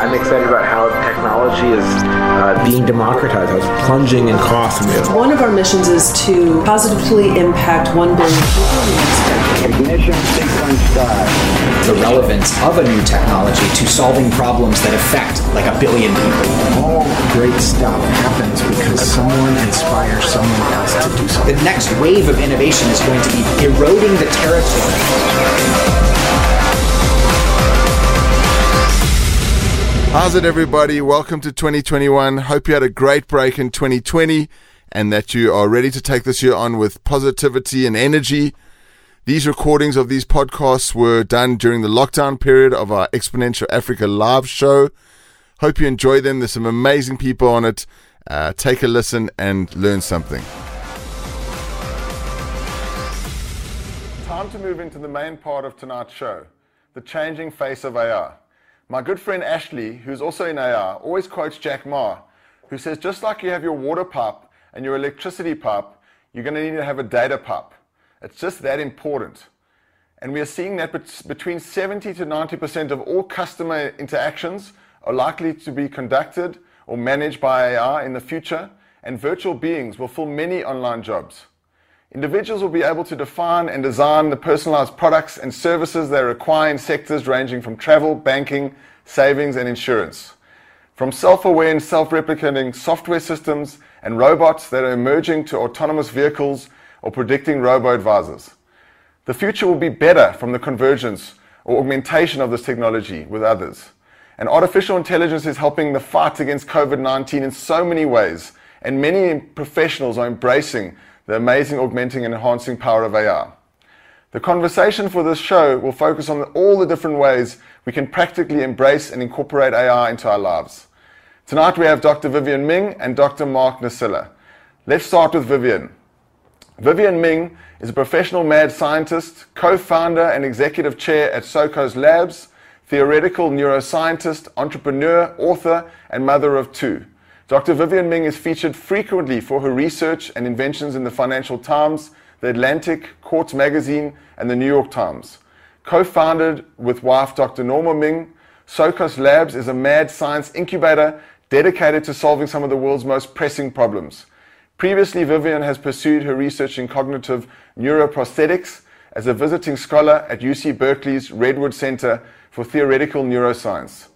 I'm excited about how technology is uh, being democratized, how it's plunging in cost. One of our missions is to positively impact 1 billion people Ignition sequence start. The relevance of a new technology to solving problems that affect like a billion people. All great stuff happens because someone inspires someone else to do something. The next wave of innovation is going to be eroding the territory. How's it, everybody? Welcome to 2021. Hope you had a great break in 2020 and that you are ready to take this year on with positivity and energy. These recordings of these podcasts were done during the lockdown period of our Exponential Africa live show. Hope you enjoy them. There's some amazing people on it. Uh, take a listen and learn something. Time to move into the main part of tonight's show the changing face of AI. My good friend Ashley, who's also in AI, always quotes Jack Ma, who says just like you have your water pipe and your electricity pipe, you're going to need to have a data pipe. It's just that important. And we are seeing that between 70 to 90% of all customer interactions are likely to be conducted or managed by AI in the future, and virtual beings will fill many online jobs. Individuals will be able to define and design the personalized products and services they require in sectors ranging from travel, banking, savings, and insurance. From self aware and self replicating software systems and robots that are emerging to autonomous vehicles or predicting robo advisors. The future will be better from the convergence or augmentation of this technology with others. And artificial intelligence is helping the fight against COVID 19 in so many ways, and many professionals are embracing the amazing augmenting and enhancing power of AI. The conversation for this show will focus on all the different ways we can practically embrace and incorporate AI into our lives. Tonight we have Dr. Vivienne Ming and Dr. Mark Nasila. Let's start with Vivienne. Vivienne Ming is a professional mad scientist, co-founder and executive chair at SOCOS Labs, theoretical neuroscientist, entrepreneur, author, and mother of two. Dr. Vivienne Ming is featured frequently for her research and inventions in the Financial Times, The Atlantic, Quartz Magazine, and the New York Times. Co-founded with wife Dr. Norma Ming, SOCOS Labs is a mad science incubator dedicated to solving some of the world's most pressing problems. Previously, Vivienne has pursued her research in cognitive neuroprosthetics as a visiting scholar at UC Berkeley's Redwood Center for Theoretical Neuroscience.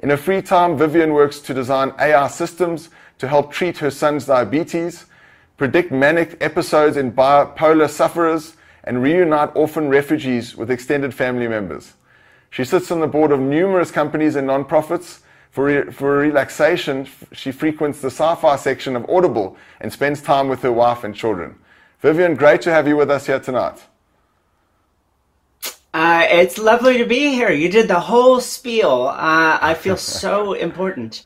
In her free time, Vivienne works to design AI systems to help treat her son's diabetes, predict manic episodes in bipolar sufferers, and reunite orphan refugees with extended family members. She sits on the board of numerous companies and nonprofits. For, re- for relaxation, she frequents the sci fi section of Audible and spends time with her wife and children. Vivienne, great to have you with us here tonight. Uh, it's lovely to be here. You did the whole spiel. Uh, I feel so important.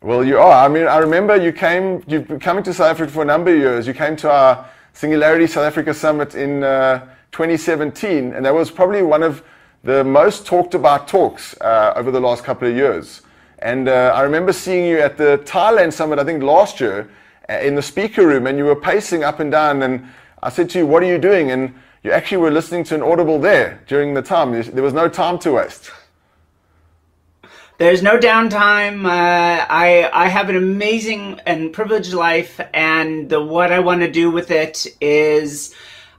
Well, you are. I mean, I remember you came. You've been coming to South Africa for a number of years. You came to our Singularity South Africa Summit in uh, 2017, and that was probably one of the most talked about talks uh, over the last couple of years. And uh, I remember seeing you at the Thailand Summit, I think last year, uh, in the speaker room, and you were pacing up and down. And I said to you, "What are you doing?" And you actually were listening to an audible there during the time. There was no time to waste. There's no downtime. Uh, I I have an amazing and privileged life, and the, what I want to do with it is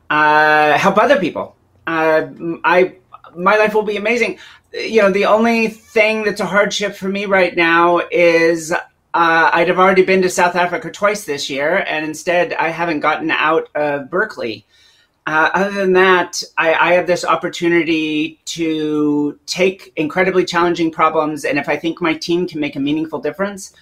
uh, help other people. Uh, I my life will be amazing. You know, the only thing that's a hardship for me right now is uh, I'd have already been to South Africa twice this year, and instead I haven't gotten out of Berkeley. Uh, other than that, I, I, have this opportunity to take incredibly challenging problems, and if I think my team can make a meaningful difference,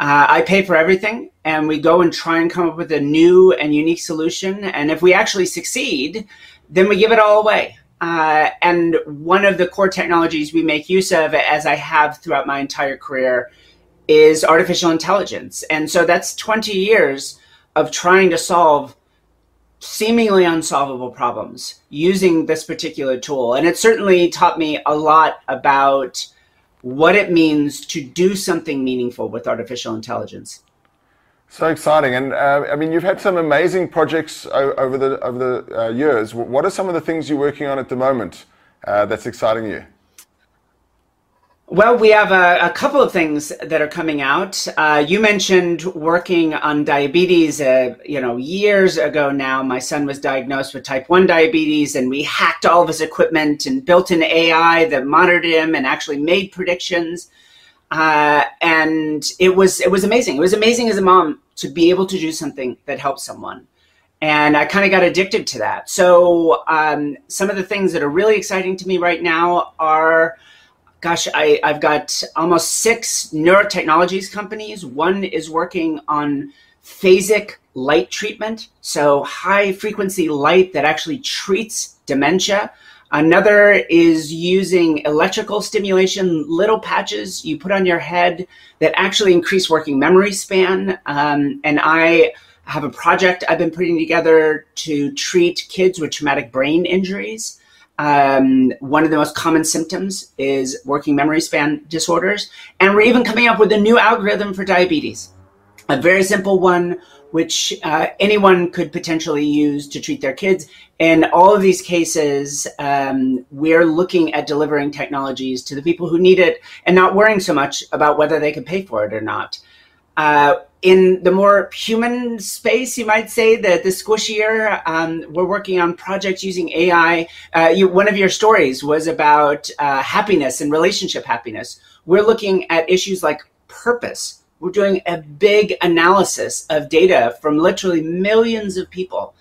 uh, I pay for everything, and we go and try and come up with a new and unique solution. And if we actually succeed, then we give it all away. Uh, and one of the core technologies we make use of, as I have throughout my entire career, is artificial intelligence. And so that's 20 years of trying to solve seemingly unsolvable problems using this particular tool. And it certainly taught me a lot about what it means to do something meaningful with artificial intelligence. So exciting, and uh, I mean, you've had some amazing projects over the over the uh, years. What are some of the things you're working on at the moment uh, that's exciting you? Well, we have a, a, couple of things that are coming out. Uh, you mentioned working on diabetes. Uh, you know, years ago now, my son was diagnosed with type one diabetes, and we hacked all of his equipment and built an AI that monitored him and actually made predictions. Uh, and it was it was amazing. It was amazing as a mom to be able to do something that helps someone. And I kind of got addicted to that. So um, some of the things that are really exciting to me right now are gosh, I, I've got almost six neurotechnologies companies. One is working on phasic light treatment, so high frequency light that actually treats dementia. Another is using electrical stimulation, little patches you put on your head that actually increase working memory span. Um, and I have a project I've been putting together to treat kids with traumatic brain injuries. Um, one of the most common symptoms is working memory span disorders. And we're even coming up with a new algorithm for diabetes, a very simple one, which uh, anyone could potentially use to treat their kids. In all of these cases, um, we're looking at delivering technologies to the people who need it and not worrying so much about whether they can pay for it or not. Uh, in the more human space, you might say that the squishier, um, we're working on projects using AI. Uh, you, one of your stories was about uh, happiness and relationship happiness. We're looking at issues like purpose. We're doing a big analysis of data from literally millions of people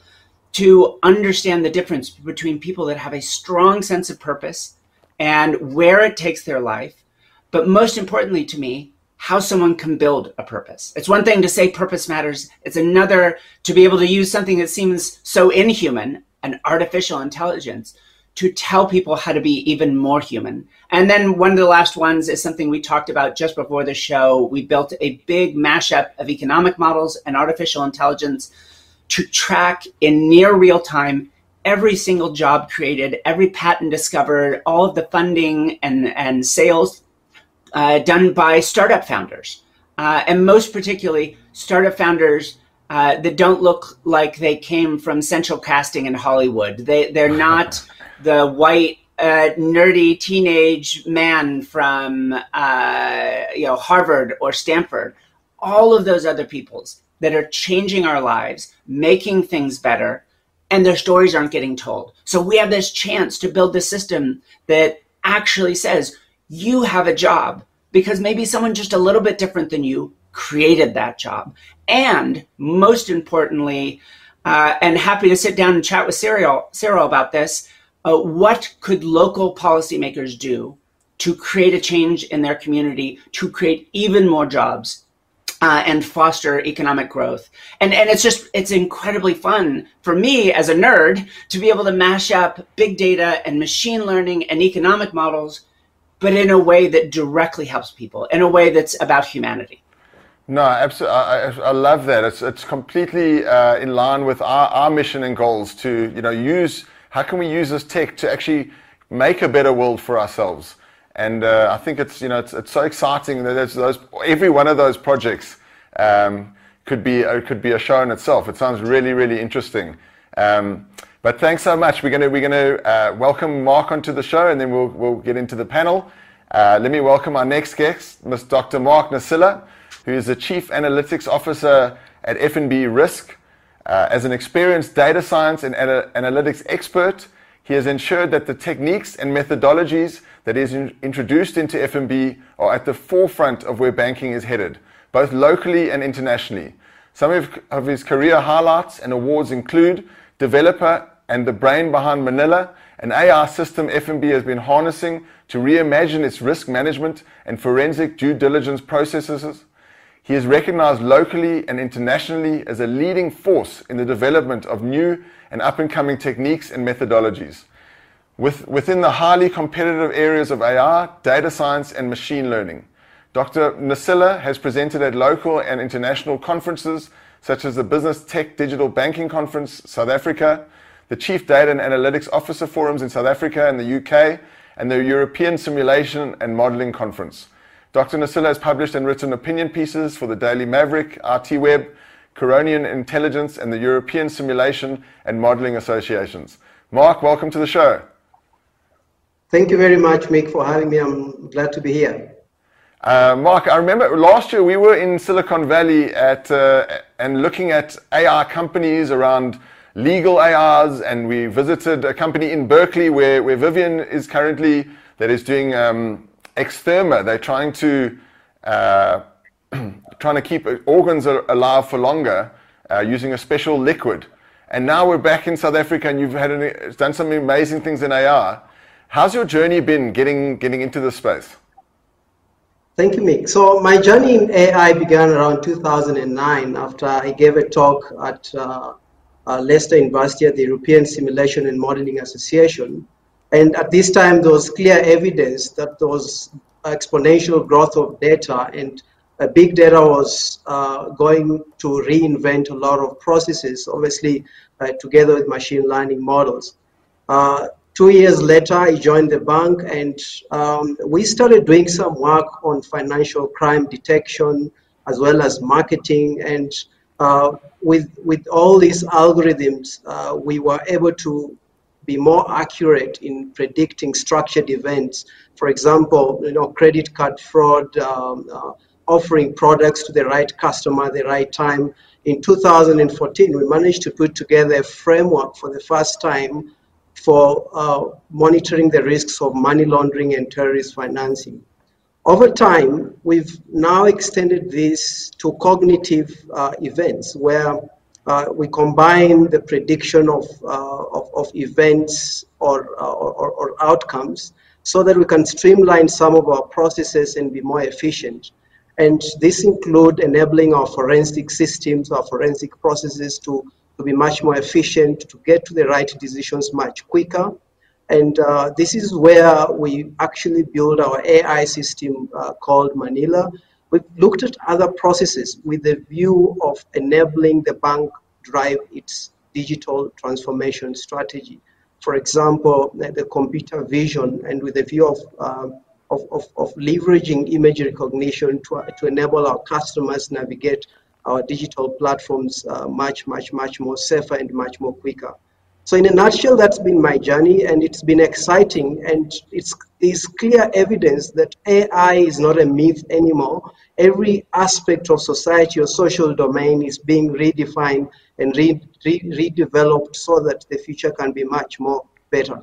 to understand the difference between people that have a strong sense of purpose and where it takes their life. But most importantly to me, how someone can build a purpose. It's one thing to say purpose matters. It's another to be able to use something that seems so inhuman, an artificial intelligence, to tell people how to be even more human. And then one of the last ones is something we talked about just before the show. We built a big mashup of economic models and artificial intelligence to track in near real time every single job created, every patent discovered, all of the funding and, and sales uh, done by startup founders, uh, and most particularly startup founders uh, that don't look like they came from central casting in Hollywood. They they're not the white uh, nerdy teenage man from uh, you know Harvard or Stanford. All of those other peoples that are changing our lives, making things better, and their stories aren't getting told. So we have this chance to build the system that actually says you have a job because maybe someone just a little bit different than you created that job. And most importantly, uh, and happy to sit down and chat with Cyril, Cyril about this. Uh, what could local policymakers do to create a change in their community, to create even more jobs, uh, and foster economic growth. And and it's just it's incredibly fun for me as a nerd to be able to mash up big data and machine learning and economic models but in a way that directly helps people, in a way that's about humanity. No, absolutely. I, I, love that. It's, it's completely uh, in line with our, our mission and goals to, you know, use, how can we use this tech to actually make a better world for ourselves? And uh, I think it's, you know, it's, it's so exciting that those, every one of those projects um, could be, uh, could be a show in itself. It sounds really, really interesting. Um, but thanks so much. We're going to, we're going to uh, welcome Mark onto the show and then we'll, we'll get into the panel. Uh, let me welcome our next guest, Ms. Dr. Mark Nasila, who is the Chief Analytics Officer at FNB Risk. Uh, as an experienced data science and ana- analytics expert, he has ensured that the techniques and methodologies that is in- introduced into FNB are at the forefront of where banking is headed, both locally and internationally. Some of, of his career highlights and awards include developer and the brain behind Manila, an AI system FNB has been harnessing to reimagine its risk management and forensic due diligence processes. He is recognized locally and internationally as a leading force in the development of new and up and coming techniques and methodologies. With, within the highly competitive areas of AI, data science, and machine learning, Dr. Nasila has presented at local and international conferences such as the Business Tech Digital Banking Conference, South Africa, the Chief Data and Analytics Officer Forums in South Africa and the UK, and the European Simulation and Modeling Conference. Dr. Nasila has published and written opinion pieces for the Daily Maverick, ITWeb, Coronian Intelligence, and the European Simulation and Modeling Associations. Mark, welcome to the show. Thank you very much, Mick, for having me. I'm glad to be here. Uh, Mark, I remember last year we were in Silicon Valley at uh, and looking at AI companies around legal AIs, and we visited a company in Berkeley where, where Vivienne is currently that is doing um, X-Therma. They're trying to uh, trying to keep organs alive for longer uh, using a special liquid. And now we're back in South Africa, and you've had an, done some amazing things in AI. How's your journey been getting getting into this space? Thank you, Mick. So my journey in AI began around 2009 after I gave a talk at uh, uh, Leicester University at the European Simulation and Modeling Association. And at this time, there was clear evidence that there was exponential growth of data and uh, big data was uh, going to reinvent a lot of processes, obviously uh, together with machine learning models. Uh, two years later, I joined the bank and um, we started doing some work on financial crime detection as well as marketing. And uh, with, with all these algorithms, uh, we were able to be more accurate in predicting structured events. For example, you know, credit card fraud, um, offering products to the right customer at the right time. In 2014, we managed to put together a framework for the first time for uh, monitoring the risks of money laundering and terrorist financing. Over time, we've now extended this to cognitive uh, events where uh, we combine the prediction of, uh, of, of, events or, uh, or, or outcomes so that we can streamline some of our processes and be more efficient. And this include enabling our forensic systems, our forensic processes to, to be much more efficient, to get to the right decisions much quicker. And uh, this is where we actually build our AI system uh, called Manila. We've looked at other processes with the view of enabling the bank drive its digital transformation strategy. For example, the computer vision and with the view of um, of, of, of leveraging image recognition to, to enable our customers navigate our digital platforms uh, much, much, much more safer and much more quicker. So in a nutshell, that's been my journey and it's been exciting and it's, it's clear evidence that AI is not a myth anymore. Every aspect of society or social domain is being redefined and re, re, redeveloped so that the future can be much more better.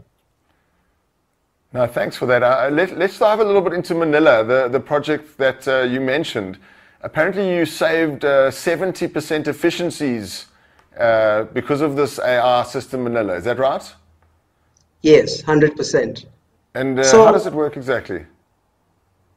No, thanks for that. Uh, let, us dive a little bit into Manila, the, the project that uh, you mentioned. Apparently, you saved uh, 70% efficiencies uh, because of this AI system, Manila. Is that right? Yes, 100%. And uh, so, how does it work exactly?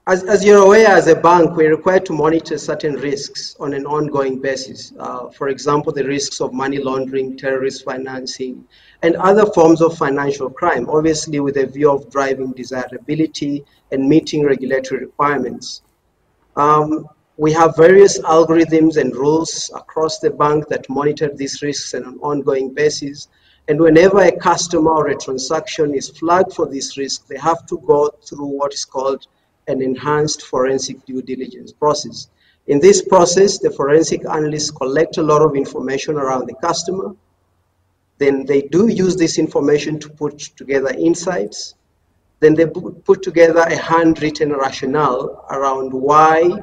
As, as you're aware, as a bank, we're required to monitor certain risks on an ongoing basis. Uh, for example, the risks of money laundering, terrorist financing, and other forms of financial crime, obviously with a view of driving desirability and meeting regulatory requirements. Um, we have various algorithms and rules across the bank that monitor these risks on an ongoing basis. And whenever a customer or a transaction is flagged for this risk, they have to go through what is called an enhanced forensic due diligence process. In this process, the forensic analysts collect a lot of information around the customer. Then they do use this information to put together insights. Then they put together a handwritten rationale around why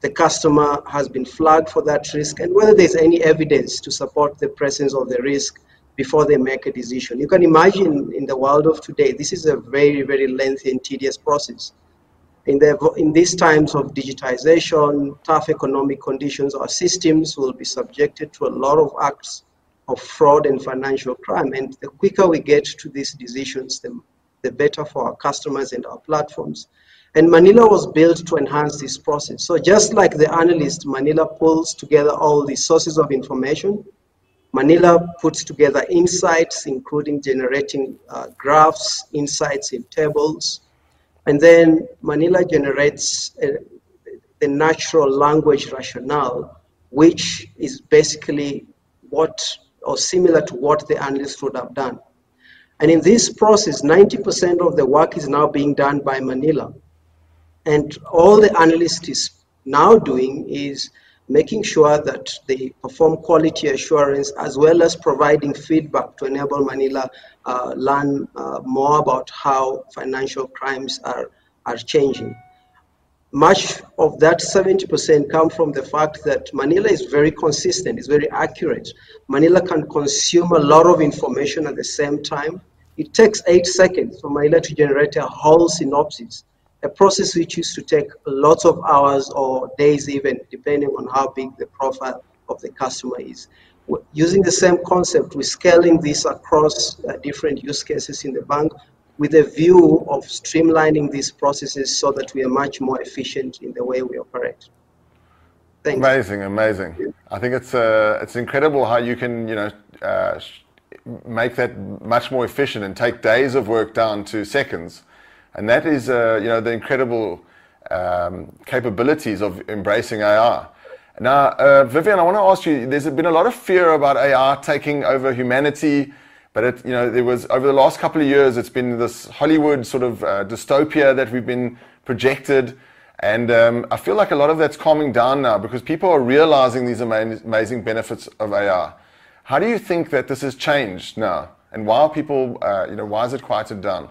the customer has been flagged for that risk and whether there's any evidence to support the presence of the risk before they make a decision. You can imagine in the world of today, this is a very, very lengthy and tedious process in, the, in these times of digitization, tough economic conditions, our systems will be subjected to a lot of acts of fraud and financial crime. And the quicker we get to these decisions, the, the better for our customers and our platforms. And Manila was built to enhance this process. So just like the analyst, Manila pulls together all the sources of information. Manila puts together insights, including generating uh, graphs, insights in tables, and then Manila generates a, the natural language rationale, which is basically what or similar to what the analyst would have done. And in this process, 90% of the work is now being done by Manila. And all the analyst is now doing is making sure that they perform quality assurance as well as providing feedback to enable Manila uh, learn uh, more about how financial crimes are, are changing. Much of that 70% come from the fact that Manila is very consistent, it's very accurate. Manila can consume a lot of information at the same time. It takes eight seconds for Manila to generate a whole synopsis a process which used to take lots of hours or days even, depending on how big the profile of the customer is. Using the same concept, we're scaling this across uh, different use cases in the bank with a view of streamlining these processes so that we are much more efficient in the way we operate. Thanks. Amazing, amazing. I think it's uh, it's incredible how you can you know uh, make that much more efficient and take days of work down to seconds and that is, uh, you know, the incredible um, capabilities of embracing AI. Now, uh, Vivienne, I want to ask you, there's been a lot of fear about AI taking over humanity, but it, you know, there was, over the last couple of years, it's been this Hollywood sort of uh, dystopia that we've been projected. And um, I feel like a lot of that's calming down now because people are realizing these amazing benefits of AI. How do you think that this has changed now? And why people, uh, you know, why is it quieted down?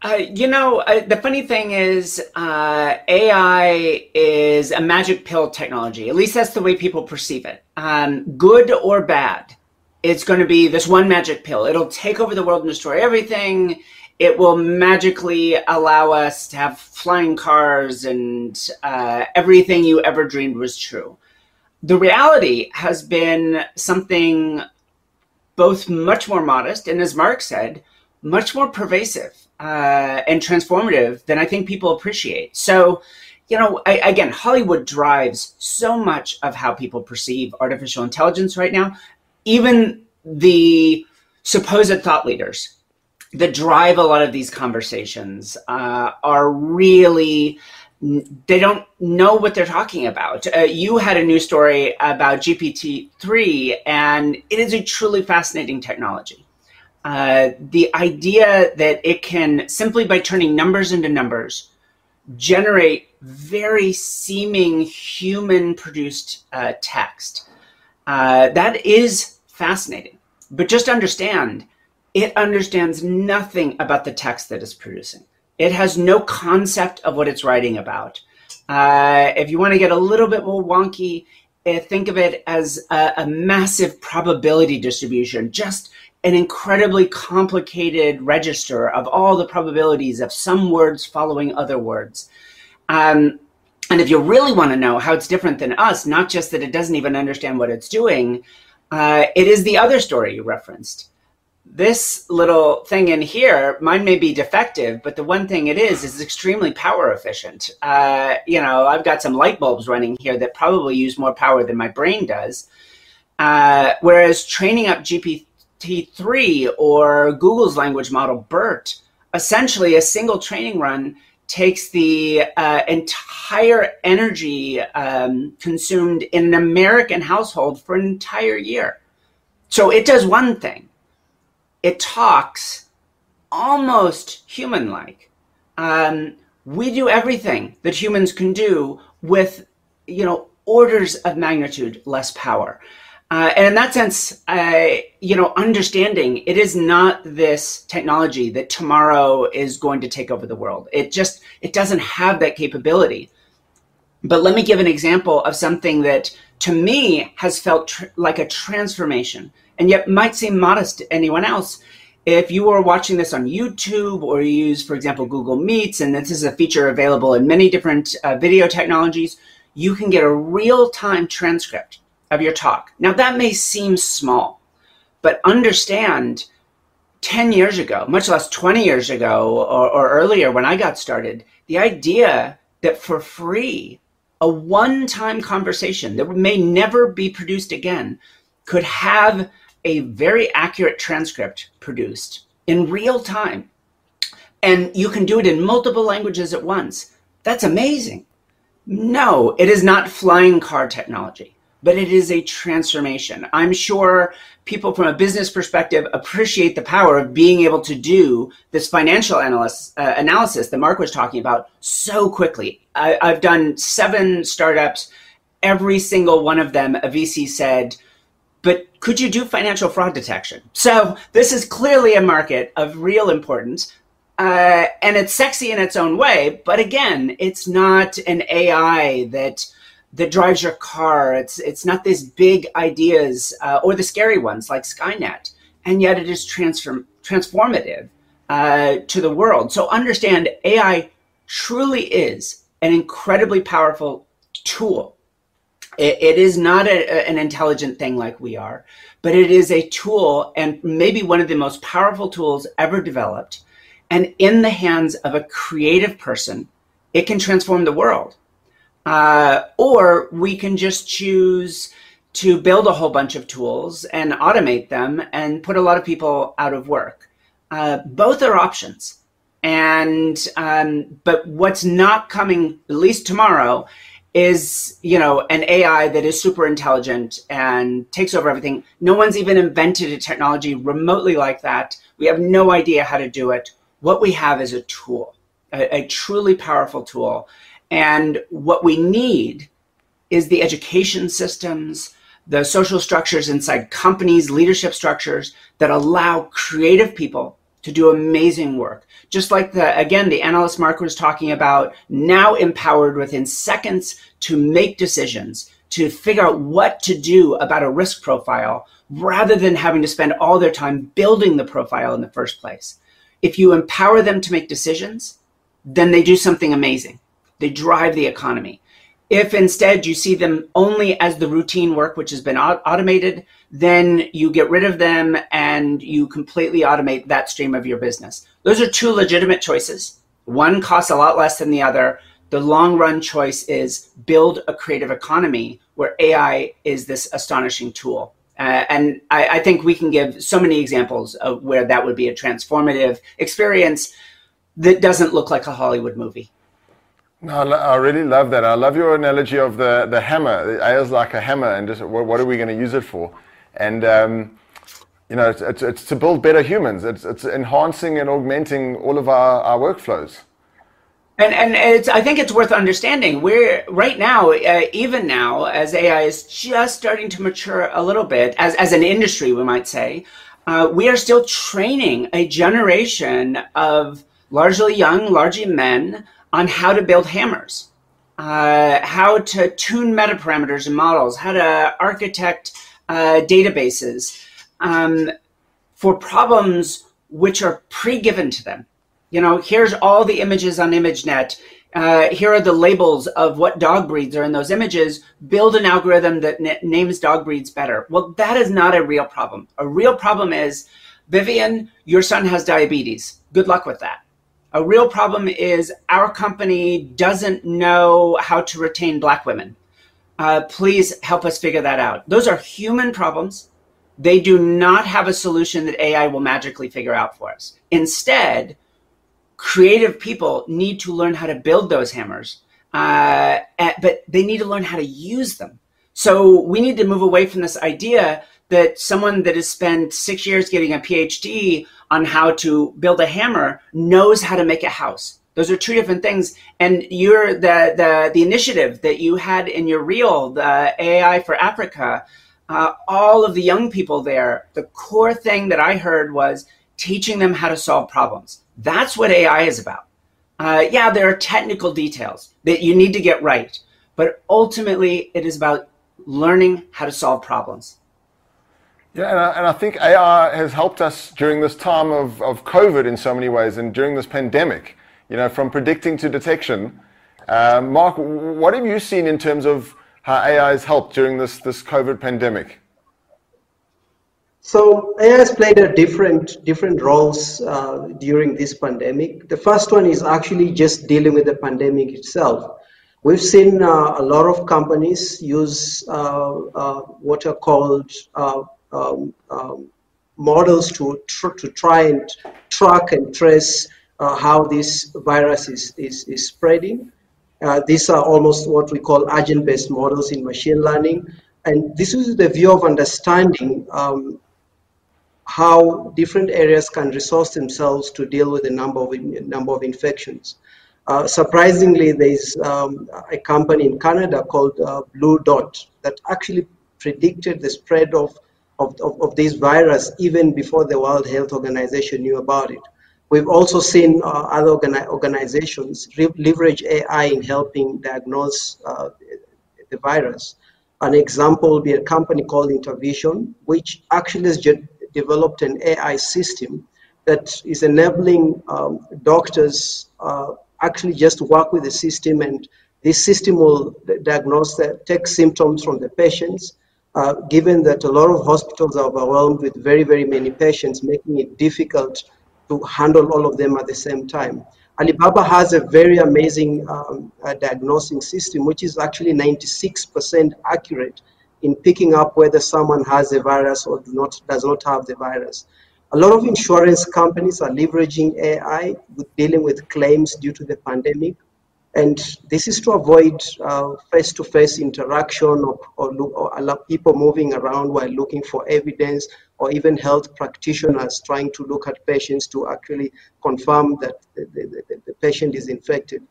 Uh, you know, uh, the funny thing is, uh, AI is a magic pill technology. At least that's the way people perceive it. Um, good or bad, it's going to be this one magic pill. It'll take over the world and destroy everything. It will magically allow us to have flying cars and uh, everything you ever dreamed was true. The reality has been something both much more modest and, as Mark said, much more pervasive uh, and transformative than I think people appreciate. So, you know, I, again, Hollywood drives so much of how people perceive artificial intelligence right now. Even the supposed thought leaders that drive a lot of these conversations uh, are really they don't know what they're talking about. Uh, you had a new story about GPT-3, and it is a truly fascinating technology. Uh, the idea that it can simply by turning numbers into numbers generate very seeming human produced uh, text uh, that is fascinating. But just understand it understands nothing about the text that it's producing. It has no concept of what it's writing about. Uh, if you want to get a little bit more wonky uh, think of it as a, a massive probability distribution. Just an incredibly complicated register of all the probabilities of some words following other words. Um, and if you really want to know how it's different than us, not just that it doesn't even understand what it's doing, uh, it is the other story you referenced. This little thing in here, mine may be defective, but the one thing it is is extremely power efficient. Uh, you know, I've got some light bulbs running here that probably use more power than my brain does. Uh, whereas training up GPT T3 or Google's language model BERT, essentially a single training run takes the uh, entire energy um, consumed in an American household for an entire year. So it does one thing it talks almost human like. Um, we do everything that humans can do with, you know, orders of magnitude less power. Uh, and in that sense, uh, you know, understanding it is not this technology that tomorrow is going to take over the world. It just it doesn't have that capability. But let me give an example of something that to me has felt tr- like a transformation, and yet might seem modest to anyone else. If you are watching this on YouTube or you use, for example, Google Meets, and this is a feature available in many different uh, video technologies, you can get a real time transcript of your talk. Now, that may seem small, but understand 10 years ago, much less 20 years ago or, or earlier when I got started, the idea that for free, a one time conversation that may never be produced again could have a very accurate transcript produced in real time. And you can do it in multiple languages at once. That's amazing. No, it is not flying car technology but it is a transformation. I'm sure people from a business perspective appreciate the power of being able to do this financial analysis, uh, analysis that Mark was talking about so quickly. I, I've done seven startups every single one of them, a VC said, but could you do financial fraud detection? So this is clearly a market of real importance. Uh, and it's sexy in its own way, but again, it's not an AI that that drives your car. It's it's not these big ideas uh, or the scary ones like Skynet, and yet it is transform transformative uh, to the world. So understand, AI truly is an incredibly powerful tool. it, it is not a, an intelligent thing like we are, but it is a tool and maybe one of the most powerful tools ever developed and in the hands of a creative person, it can transform the world. Uh, or we can just choose to build a whole bunch of tools and automate them and put a lot of people out of work. Uh, both are options. And, um, but what's not coming, at least tomorrow, is you know an AI that is super intelligent and takes over everything. No one's even invented a technology remotely like that. We have no idea how to do it what we have is a tool, a, a truly powerful tool. And what we need is the education systems, the social structures inside companies, leadership structures that allow creative people to do amazing work. Just like the, again, the analyst Mark was talking about, now empowered within seconds to make decisions, to figure out what to do about a risk profile rather than having to spend all their time building the profile in the first place if you empower them to make decisions, then they do something amazing. They drive the economy. If instead you see them only as the routine work which has been automated, then you get rid of them and you completely automate that stream of your business. Those are two legitimate choices. One costs a lot less than the other. The long run choice is build a creative economy where AI is this astonishing tool. Uh, and I, I, think we can give so many examples of where that would be a transformative experience that doesn't look like a Hollywood movie. No, I really love that. I love your analogy of the, the hammer. AI is like a hammer, and just what, what are we going to use it for? And um, you know, it's, it's, it's, to build better humans. It's, it's enhancing and augmenting all of our, our workflows. And and it's I think it's worth understanding. We're right now, uh, even now, as AI is just starting to mature a little bit, as as an industry, we might say, uh, we are still training a generation of largely young, largely men on how to build hammers, uh, how to tune metaparameters and models, how to architect uh, databases um, for problems which are pre-given to them you know, here's all the images on ImageNet. Uh, here are the labels of what dog breeds are in those images. Build an algorithm that n- names dog breeds better. Well, that is not a real problem. A real problem is, Vivienne, your son has diabetes. Good luck with that. A real problem is our company doesn't know how to retain black women. Uh, please help us figure that out. Those are human problems. They do not have a solution that AI will magically figure out for us. Instead, creative people need to learn how to build those hammers, uh, at, but they need to learn how to use them. So we need to move away from this idea that someone that has spent six years getting a PhD on how to build a hammer knows how to make a house. Those are two different things. And you're the, the, the initiative that you had in your reel, the AI for Africa, uh, all of the young people there, the core thing that I heard was teaching them how to solve problems. That's what AI is about. Uh, yeah, there are technical details that you need to get right, but ultimately it is about learning how to solve problems. Yeah, and I, and I, think AI has helped us during this time of, of COVID in so many ways and during this pandemic, you know, from predicting to detection. Uh, Mark, what have you seen in terms of how AI has helped during this, this COVID pandemic? So AI has played a different different roles uh, during this pandemic. The first one is actually just dealing with the pandemic itself. We've seen uh, a lot of companies use uh, uh what are called uh, um, um, models to tr- to try and track and trace uh, how this virus is is, is spreading. these are almost what we call agent-based models in machine learning, and this is the view of understanding um, how different areas can resource themselves to deal with a number of number of infections. Uh, surprisingly, there's um, a company in Canada called uh, Blue Dot that actually predicted the spread of, of, of, of, this virus even before the World Health Organization knew about it. We've also seen uh, other organi organizations leverage AI in helping diagnose uh, the virus. An example would be a company called Infervision, which actually has developed an AI system that is enabling um, doctors uh, actually just work with the system and this system will diagnose the, take symptoms from the patients uh, given that a lot of hospitals are overwhelmed with very very many patients making it difficult to handle all of them at the same time alibaba has a very amazing um, uh, diagnosing system which is actually 96% accurate in picking up whether someone has the virus or do not, does not have the virus a lot of insurance companies are leveraging AI with dealing with claims due to the pandemic. And this is to avoid face to face interaction or, or, look, or allow people moving around while looking for evidence or even health practitioners trying to look at patients to actually confirm that the, the, the, patient is infected.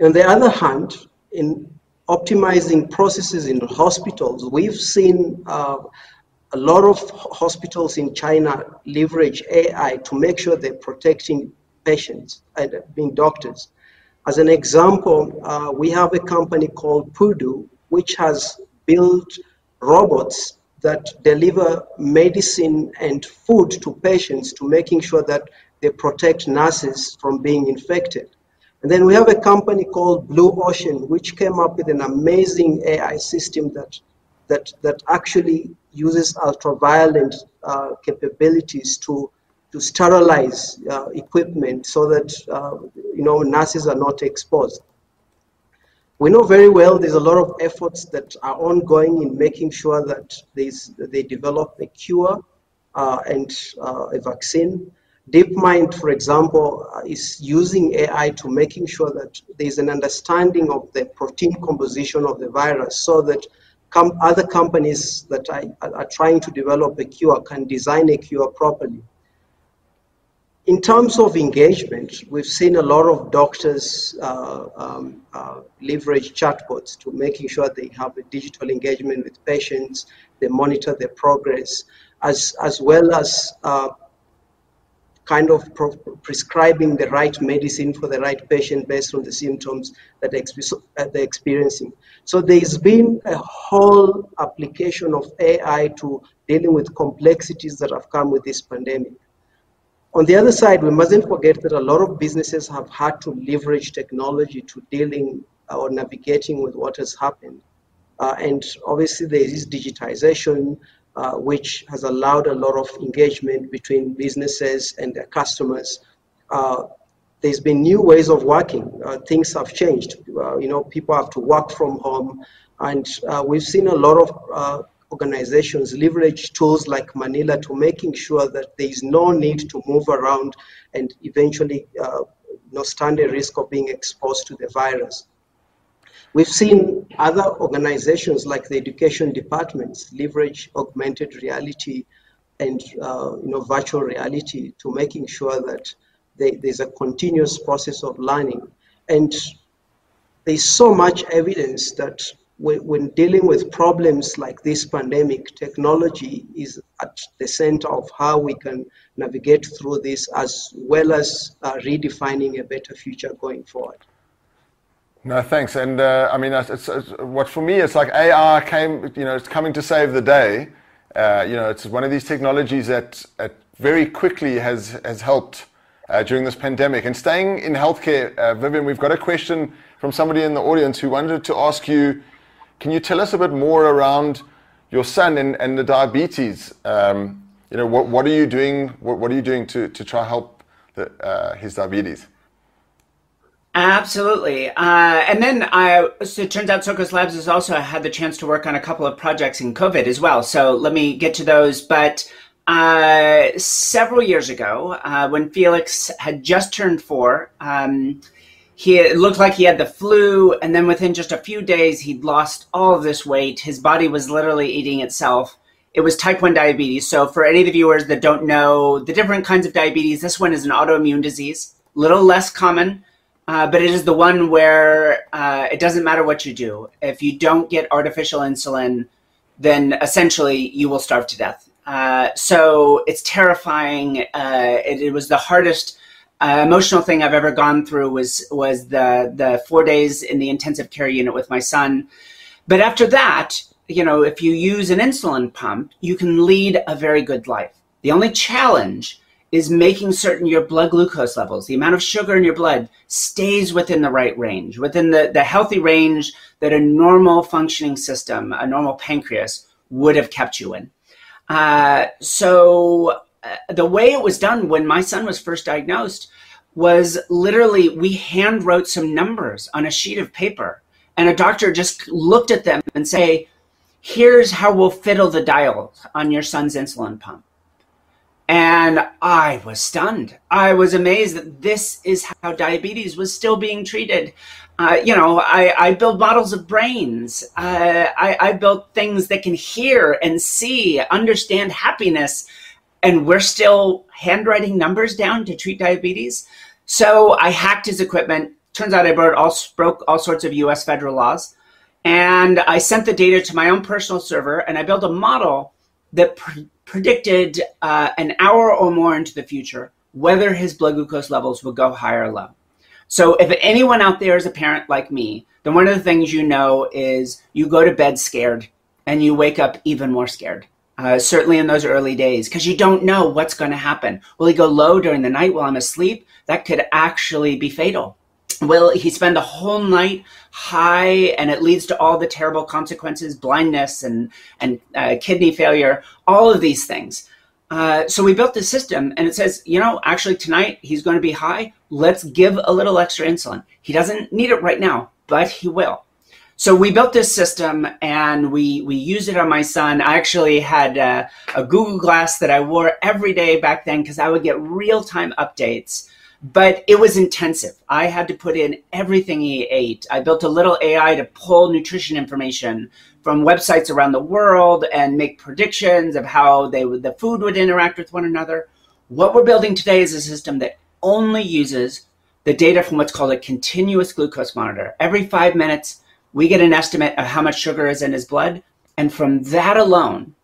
On the other hand, in optimizing processes in hospitals, we've seen uh, a lot of hospitals in China leverage AI to make sure they're protecting patients and being doctors. As an example, uh, we have a company called Pudu, which has built robots that deliver medicine and food to patients to making sure that they protect nurses from being infected. And then we have a company called Blue Ocean, which came up with an amazing AI system that that that actually uses ultraviolet uh, capabilities to to sterilize uh, equipment so that uh, you know nurses are not exposed. We know very well there's a lot of efforts that are ongoing in making sure that they develop a cure uh, and uh, a vaccine. DeepMind, for example, uh, is using AI to making sure that there's an understanding of the protein composition of the virus so that com- other companies that are, are trying to develop a cure can design a cure properly. In terms of engagement, we've seen a lot of doctors uh, um, uh, leverage chatbots to making sure they have a digital engagement with patients, they monitor their progress, as, as well as uh, kind of prescribing the right medicine for the right patient based on the symptoms that they're experiencing. So there's been a whole application of AI to dealing with complexities that have come with this pandemic. On the other side, we mustn't forget that a lot of businesses have had to leverage technology to dealing or navigating with what has happened. Uh, and obviously, there is digitization, uh, which has allowed a lot of engagement between businesses and their customers. Uh, there's been new ways of working. Uh, things have changed. Uh, you know, people have to work from home, and uh, we've seen a lot of organizations leverage tools like Manila to making sure that there is no need to move around and eventually you know, stand a risk of being exposed to the virus. We've seen other organizations like the education departments leverage augmented reality and uh, you know virtual reality to making sure that they, there's a continuous process of learning. And there's so much evidence that when dealing with problems like this pandemic, technology is at the center of how we can navigate through this, as well as uh, redefining a better future going forward. No, thanks. And uh, I mean, it's, it's, what for me, it's like AI came, you know, it's coming to save the day. Uh, you know, it's one of these technologies that, that very quickly has, has helped uh, during this pandemic. And staying in healthcare, uh, Vivienne, we've got a question from somebody in the audience who wanted to ask you can you tell us a bit more around your son and, and the diabetes? Um, you know, what, what are you doing? What, what are you doing to, to try help the, uh, his diabetes? Absolutely. Uh, and then I, so it turns out Socos Labs has also had the chance to work on a couple of projects in COVID as well. So let me get to those. But uh, several years ago, uh, when Felix had just turned four, um, he it looked like he had the flu, and then within just a few days, he'd lost all of this weight. His body was literally eating itself. It was type 1 diabetes. So, for any of the viewers that don't know the different kinds of diabetes, this one is an autoimmune disease, a little less common uh, but it is the one where uh, it doesn't matter what you do. If you don't get artificial insulin, then essentially you will starve to death. Uh, so it's terrifying. Uh, it, it, was the hardest uh, emotional thing I've ever gone through. Was was the the four days in the intensive care unit with my son. But after that, you know, if you use an insulin pump, you can lead a very good life. The only challenge is making certain your blood glucose levels, the amount of sugar in your blood, stays within the right range, within the, the healthy range that a normal functioning system, a normal pancreas, would have kept you in. Uh, so the way it was done when my son was first diagnosed was literally we hand wrote some numbers on a sheet of paper and a doctor just looked at them and say here's how we'll fiddle the dial on your son's insulin pump and I was stunned. I was amazed that this is how diabetes was still being treated. Uh, you know, I, I build models of brains. Uh, I, I build things that can hear and see, understand happiness, and we're still handwriting numbers down to treat diabetes. So I hacked his equipment. Turns out I broke all, broke all sorts of U.S. federal laws, and I sent the data to my own personal server, and I built a model that predicted uh, an hour or more into the future whether his blood glucose levels would go high or low. So, if anyone out there is a parent like me, then one of the things you know is you go to bed scared and you wake up even more scared. Uh, certainly in those early days, because you don't know what's going to happen. Will he go low during the night while I'm asleep? That could actually be fatal. Will he spend the whole night high and it leads to all the terrible consequences blindness and and uh, kidney failure all of these things. Uh, so we built this system and it says you know actually tonight he's going to be high. Let's give a little extra insulin. He doesn't need it right now but he will so we built this system and we we used it on my son i actually had uh, a google glass that i wore every day back then because i would get real-time updates but it was intensive. I had to put in everything he ate. I built a little AI to pull nutrition information from websites around the world and make predictions of how they would, the food would interact with one another. What we're building today is a system that only uses the data from what's called a continuous glucose monitor. Every five minutes, we get an estimate of how much sugar is in his blood. And from that alone,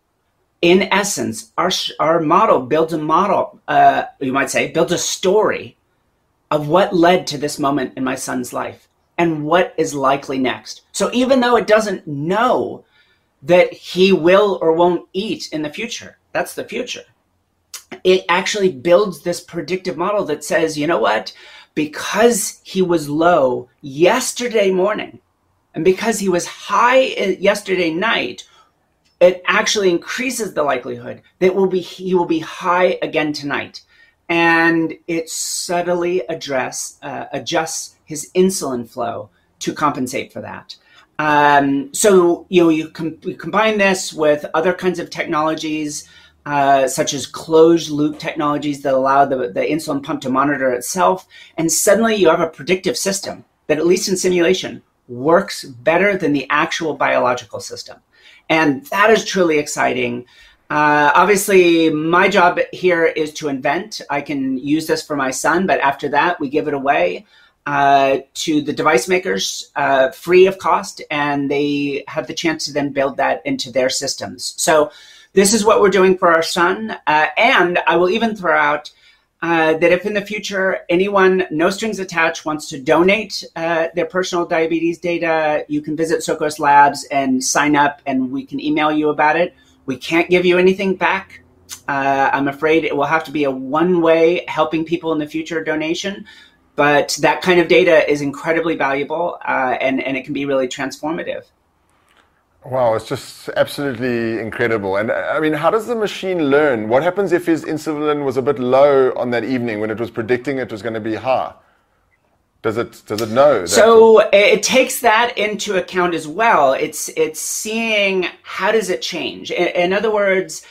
in essence, our, our model builds a model, uh, you might say, builds a story of what led to this moment in my son's life and what is likely next. So even though it doesn't know that he will or won't eat in the future, that's the future. It actually builds this predictive model that says, you know what? Because he was low yesterday morning and because he was high yesterday night, it actually increases the likelihood that will be he will be high again tonight and it subtly address uh, adjusts his insulin flow to compensate for that. Um, so you know you, com- you, combine this with other kinds of technologies. Uh, such as closed loop technologies that allow the, the insulin pump to monitor itself. And suddenly you have a predictive system that, at least in simulation, works better than the actual biological system. And that is truly exciting. Uh, obviously, my job here is to invent. I can use this for my son, but after that, we give it away uh, to the device makers uh, free of cost, and they have the chance to then build that into their systems. So, this is what we're doing for our son. Uh, and I will even throw out uh, that if in the future anyone, no strings attached, wants to donate uh, their personal diabetes data, you can visit Socos Labs and sign up, and we can email you about it we can't give you anything back. Uh, I'm afraid it will have to be a one way helping people in the future donation. But that kind of data is incredibly valuable uh, and, and it can be really transformative. Wow, it's just absolutely incredible. And I mean, how does the machine learn? What happens if his insulin was a bit low on that evening when it was predicting it was going to be high? Does it does it know? so it takes that into account as well. It's it's seeing how does it change. In, in other words,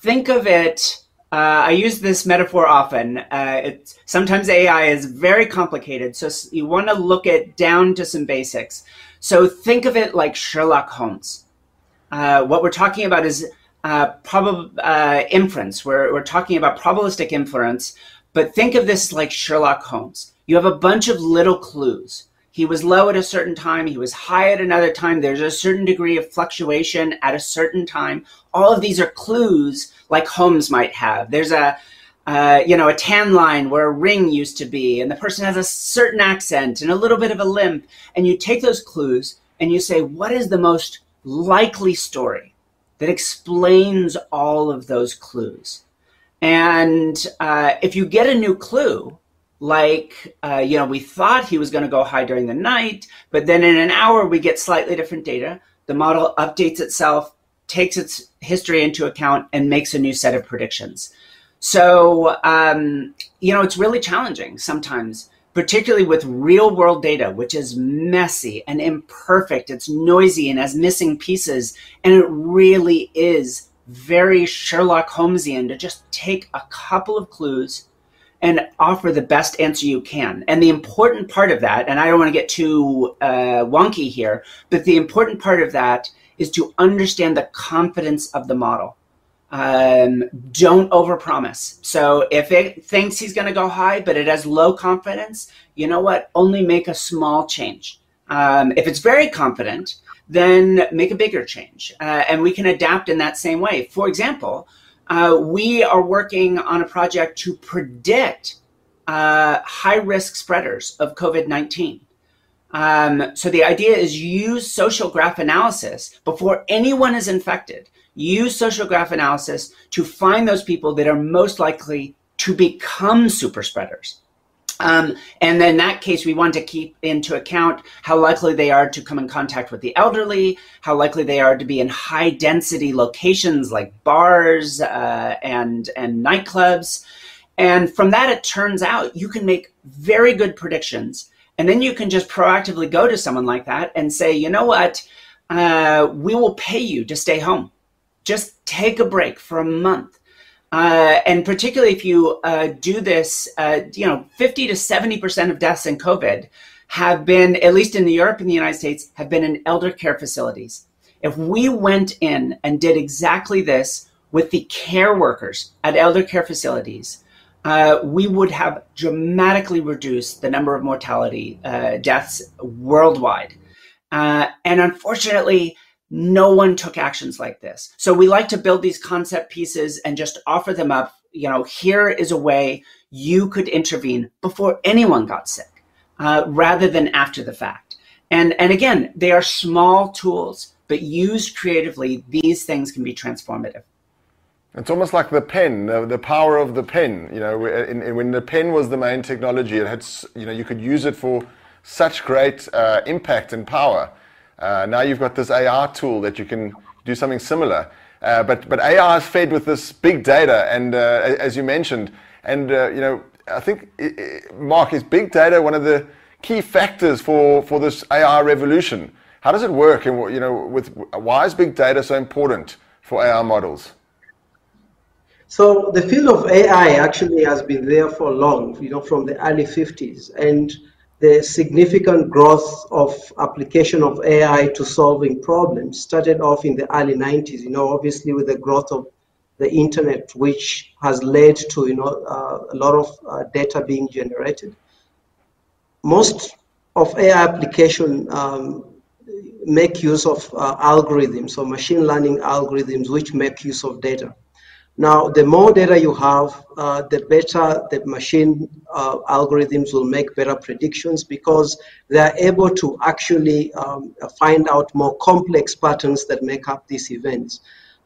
think of it. Uh, I use this metaphor often. Uh, sometimes AI is very complicated, so you want to look it down to some basics. So think of it like Sherlock Holmes. Uh, what we're talking about is uh, prob- uh, inference. We're, we're talking about probabilistic inference, but think of this like Sherlock Holmes you have a bunch of little clues. He was low at a certain time, he was high at another time, there's a certain degree of fluctuation at a certain time. All of these are clues like Holmes might have. There's a uh, you know, a tan line where a ring used to be, and the person has a certain accent and a little bit of a limp. And you take those clues and you say, what is the most likely story that explains all of those clues? And uh, if you get a new clue, like, uh, you know, we thought he was going to go high during the night, but then in an hour we get slightly different data. The model updates itself, takes its history into account, and makes a new set of predictions. So, um, you know, it's really challenging sometimes, particularly with real world data, which is messy and imperfect. It's noisy and has missing pieces. And it really is very Sherlock Holmesian to just take a couple of clues and offer the best answer you can. And the important part of that, and I don't want to get too uh, wonky here, but the important part of that is to understand the confidence of the model. Um, don't overpromise. So if it thinks he's going to go high, but it has low confidence, you know what? Only make a small change. Um, if it's very confident, then make a bigger change. Uh, and we can adapt in that same way. For example, uh, we are working on a project to predict uh, high risk spreaders of COVID 19. Um, so the idea is use social graph analysis before anyone is infected. Use social graph analysis to find those people that are most likely to become super spreaders. Um, and in that case, we want to keep into account how likely they are to come in contact with the elderly, how likely they are to be in high density locations like bars uh, and, and nightclubs. And from that, it turns out you can make very good predictions. And then you can just proactively go to someone like that and say, you know what? Uh, we will pay you to stay home. Just take a break for a month uh, and particularly if you uh, do this, uh, you know, 50 to 70% of deaths in COVID have been, at least in Europe and the United States, have been in elder care facilities. If we went in and did exactly this with the care workers at elder care facilities, uh, we would have dramatically reduced the number of mortality uh, deaths worldwide. Uh, and unfortunately, no one took actions like this. So we like to build these concept pieces and just offer them up. You know, here is a way you could intervene before anyone got sick, uh, rather than after the fact. And and again, they are small tools, but used creatively, these things can be transformative. It's almost like the pen, the, the power of the pen. You know, in, in, when the pen was the main technology, it had, you know, you could use it for such great uh, impact and power. Uh, now you've got this AR tool that you can do something similar. Uh, but, but AR is fed with this big data, and uh, as you mentioned, and uh, you know, I think it, it, Mark is big data one of the key factors for, for this AR revolution. How does it work, and what you know, with why is big data so important for AR models? So the field of AI actually has been there for long, you know, from the early 50s, and the significant growth of application of AI to solving problems started off in the early 90s, you know, obviously with the growth of the internet, which has led to, you know, uh, a lot of uh, data being generated. Most of AI application um, make use of uh, algorithms or machine learning algorithms which make use of data. Now, the more data you have, uh, the better the machine uh, algorithms will make better predictions because they are able to actually um, find out more complex patterns that make up these events.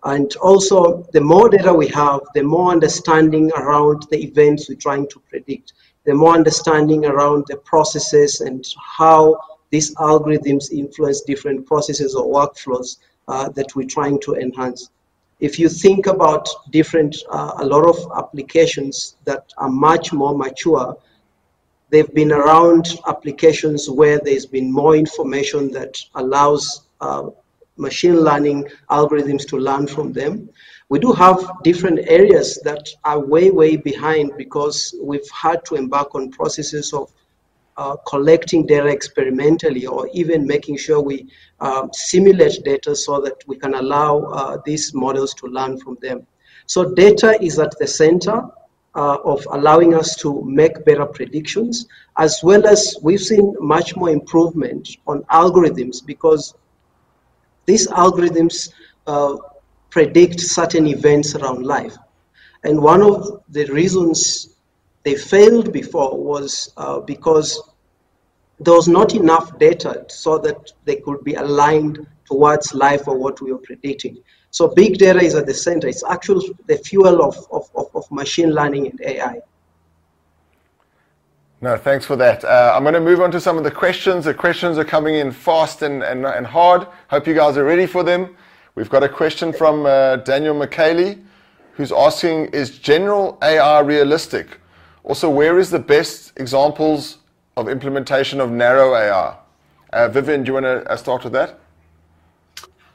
And also, the more data we have, the more understanding around the events we're trying to predict, the more understanding around the processes and how these algorithms influence different processes or workflows uh, that we're trying to enhance if you think about different, uh, a lot of applications that are much more mature, they've been around applications where there's been more information that allows uh, machine learning algorithms to learn from them. We do have different areas that are way, way behind because we've had to embark on processes of uh, collecting data experimentally or even making sure we uh, simulate data so that we can allow uh, these models to learn from them. So data is at the center. uh, of allowing us to make better predictions, as well as we've seen much more improvement on algorithms because these algorithms uh, predict certain events around life. And one of the reasons they failed before was uh, because there was not enough data so that they could be aligned towards life or what we were predicting. So big data is at the center. It's actually the fuel of, of, of, machine learning and AI. No, thanks for that. Uh, I'm going to move on to some of the questions. The questions are coming in fast and, and, and hard. Hope you guys are ready for them. We've got a question from uh, Daniel McKaylee who's asking Is general AI realistic? Also, where is the best examples of implementation of narrow AI? Uh, Vivienne, do you want to uh, start with that?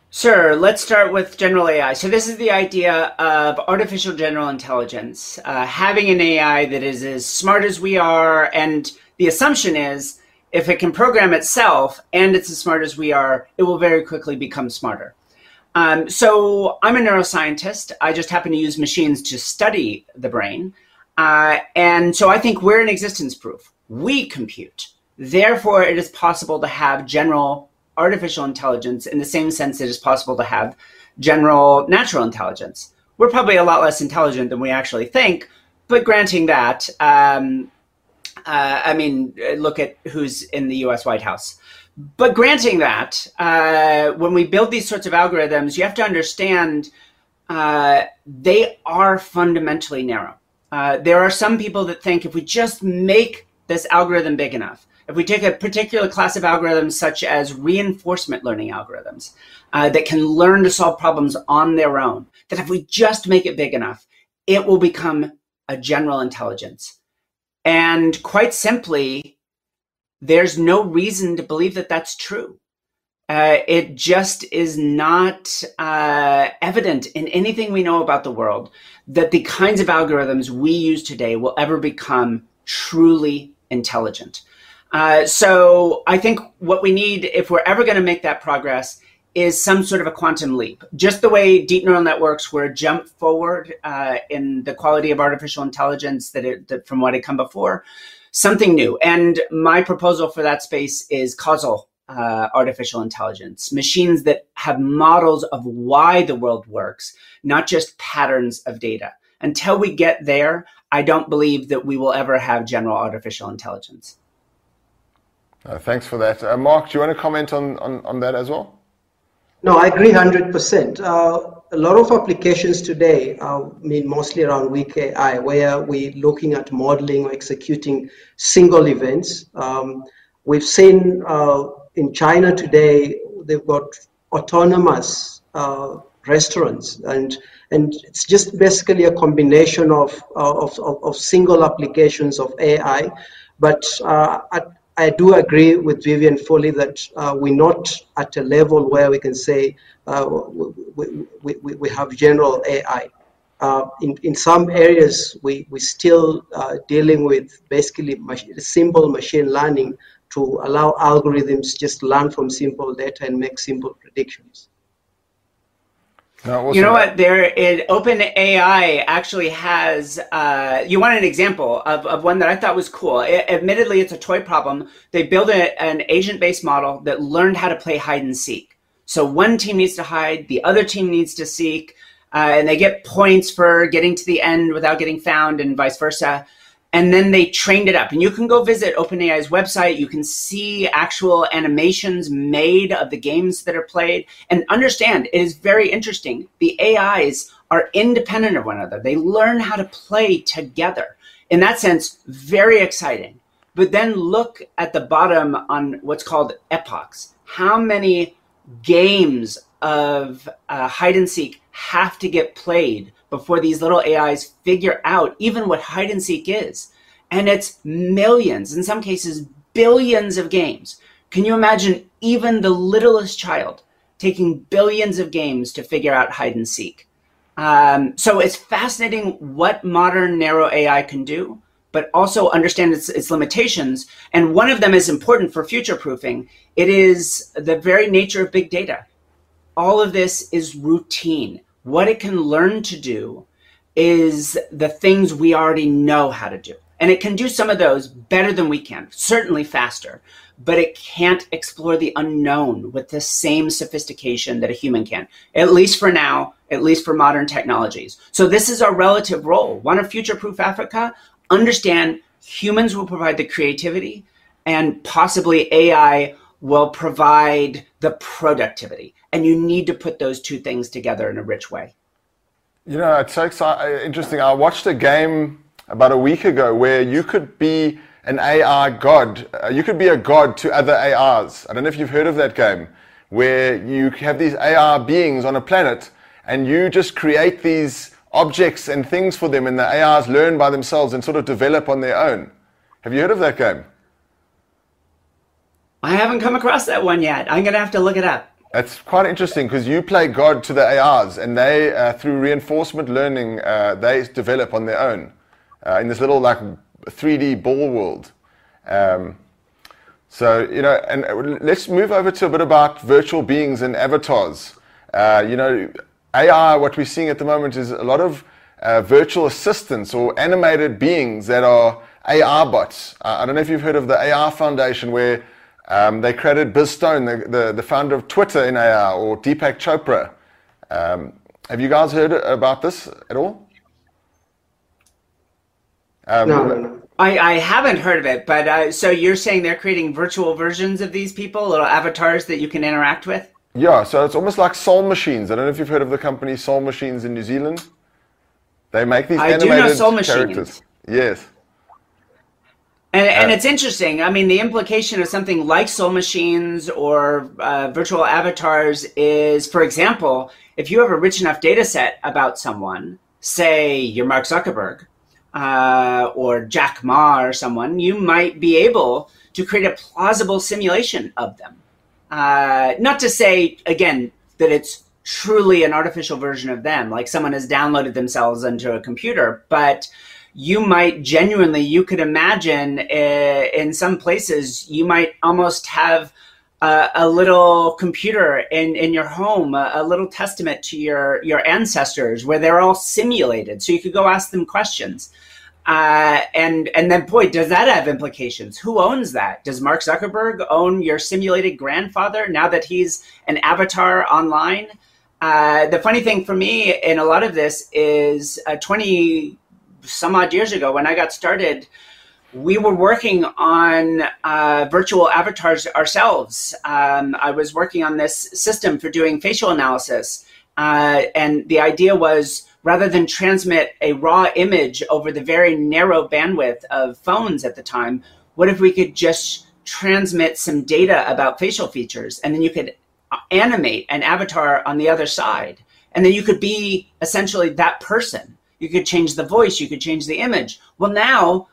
Sure. Let's start with general AI. So this is the idea of artificial general intelligence, uh, having an AI that is as smart as we are, and the assumption is if it can program itself and it's as smart as we are, it will very quickly become smarter. Um, so I'm a neuroscientist. I just happen to use machines to study the brain. Uh, and so I think we're an existence proof. We compute. Therefore, it is possible to have general artificial intelligence in the same sense it is possible to have general natural intelligence. We're probably a lot less intelligent than we actually think, but granting that, um, uh, I mean, look at who's in the US White House. But granting that, uh, when we build these sorts of algorithms, you have to understand uh, they are fundamentally narrow. Uh, there are some people that think if we just make this algorithm big enough, if we take a particular class of algorithms, such as reinforcement learning algorithms, uh, that can learn to solve problems on their own, that if we just make it big enough, it will become a general intelligence. And quite simply, there's no reason to believe that that's true. Uh, it just is not uh, evident in anything we know about the world that the kinds of algorithms we use today will ever become truly intelligent. Uh, so I think what we need, if we're ever going to make that progress, is some sort of a quantum leap. Just the way deep neural networks were a jump forward uh, in the quality of artificial intelligence that, it, that from what had come before, something new. And my proposal for that space is causal uh, artificial intelligence, machines that have models of why the world works, not just patterns of data. Until we get there, I don't believe that we will ever have general artificial intelligence. Uh, thanks for that. Uh, Mark, do you want to comment on, on, on that as well? No, I agree 100%. Uh, a lot of applications today, uh, I mean, mostly around weak AI, where we're looking at modeling or executing single events. Um, we've seen uh, in China today, they've got autonomous uh, restaurants, and and it's just basically a combination of of, of, of single applications of AI. But uh, at, I do agree with Vivienne fully that uh, we're not at a level where we can say uh, we, we, we, we, have general AI. Uh, in, in some areas, we, we're still uh, dealing with basically mach- simple machine learning to allow algorithms just learn from simple data and make simple predictions. No, you know what? There, it, OpenAI actually has. Uh, you want an example of, of one that I thought was cool. It, admittedly, it's a toy problem. They built a, an agent-based model that learned how to play hide and seek. So one team needs to hide, the other team needs to seek, uh, and they get points for getting to the end without getting found, and vice versa and then they trained it up. And you can go visit OpenAI's website. You can see actual animations made of the games that are played and understand it is very interesting. The AIs are independent of one another, they learn how to play together. In that sense, very exciting. But then look at the bottom on what's called epochs. How many games of uh, hide and seek have to get played before these little AIs figure out even what hide and seek is. And it's millions, in some cases, billions of games. Can you imagine even the littlest child taking billions of games to figure out hide and seek? Um, so it's fascinating what modern narrow AI can do, but also understand its, its limitations. And one of them is important for future proofing. It is the very nature of big data. All of this is routine what it can learn to do is the things we already know how to do. And it can do some of those better than we can, certainly faster, but it can't explore the unknown with the same sophistication that a human can, at least for now, at least for modern technologies. So, this is our relative role. Want to future proof Africa? Understand humans will provide the creativity and possibly AI will provide the productivity. And you need to put those two things together in a rich way. You know, it's so exciting, interesting. I watched a game about a week ago where you could be an AR god. Uh, you could be a god to other ARs. I don't know if you've heard of that game, where you have these AR beings on a planet and you just create these objects and things for them, and the ARs learn by themselves and sort of develop on their own. Have you heard of that game? I haven't come across that one yet. I'm going to have to look it up. It's quite interesting because you play God to the ARs, and they, uh, through reinforcement learning, uh, they develop on their own uh, in this little like 3D ball world. Um, so you know, and uh, let's move over to a bit about virtual beings and avatars. Uh, you know, AI. What we're seeing at the moment is a lot of uh, virtual assistants or animated beings that are AR bots. I don't know if you've heard of the AI Foundation, where um, they created Biz Stone, the, the, the, founder of Twitter in AR, or Deepak Chopra. Um, have you guys heard about this at all? Um, no, no, no. I, I haven't heard of it, but uh, so you're saying they're creating virtual versions of these people, little avatars that you can interact with? Yeah, so it's almost like Soul Machines. I don't know if you've heard of the company Soul Machines in New Zealand. They make these I animated do know Soul characters. Machines. Yes. And, and it's interesting. I mean, the implication of something like soul machines or uh, virtual avatars is, for example, if you have a rich enough data set about someone, say you're Mark Zuckerberg uh, or Jack Ma or someone, you might be able to create a plausible simulation of them. Uh, not to say, again, that it's truly an artificial version of them, like someone has downloaded themselves into a computer, but you might genuinely you could imagine uh, in some places you might almost have a, a little computer in, in your home a, a, little testament to your your ancestors where they're all simulated. So you could go ask them questions. Uh, and and then boy does that have implications. Who owns that? Does mark zuckerberg own your simulated grandfather now that he's an avatar online? Uh, the funny thing for me in a lot of this is uh, 20 some odd years ago when I got started, we were working on uh, virtual avatars ourselves. Um, I was working on this system for doing facial analysis. Uh, and the idea was rather than transmit a raw image over the very narrow bandwidth of phones at the time, what if we could just transmit some data about facial features and then you could animate an avatar on the other side? And then you could be essentially that person you could change the voice, you could change the image. Well, now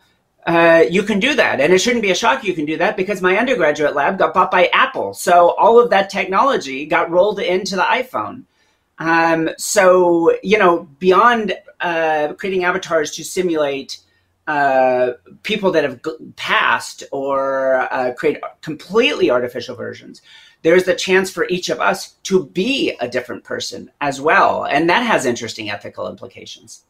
uh, you can do that. And it shouldn't be a shock you can do that because my undergraduate lab got bought by Apple. So all of that technology got rolled into the iPhone. Um, so, you know, beyond uh, creating avatars to simulate uh, people that have passed or uh, create completely artificial versions, there's the chance for each of us to be a different person as well. And that has interesting ethical implications.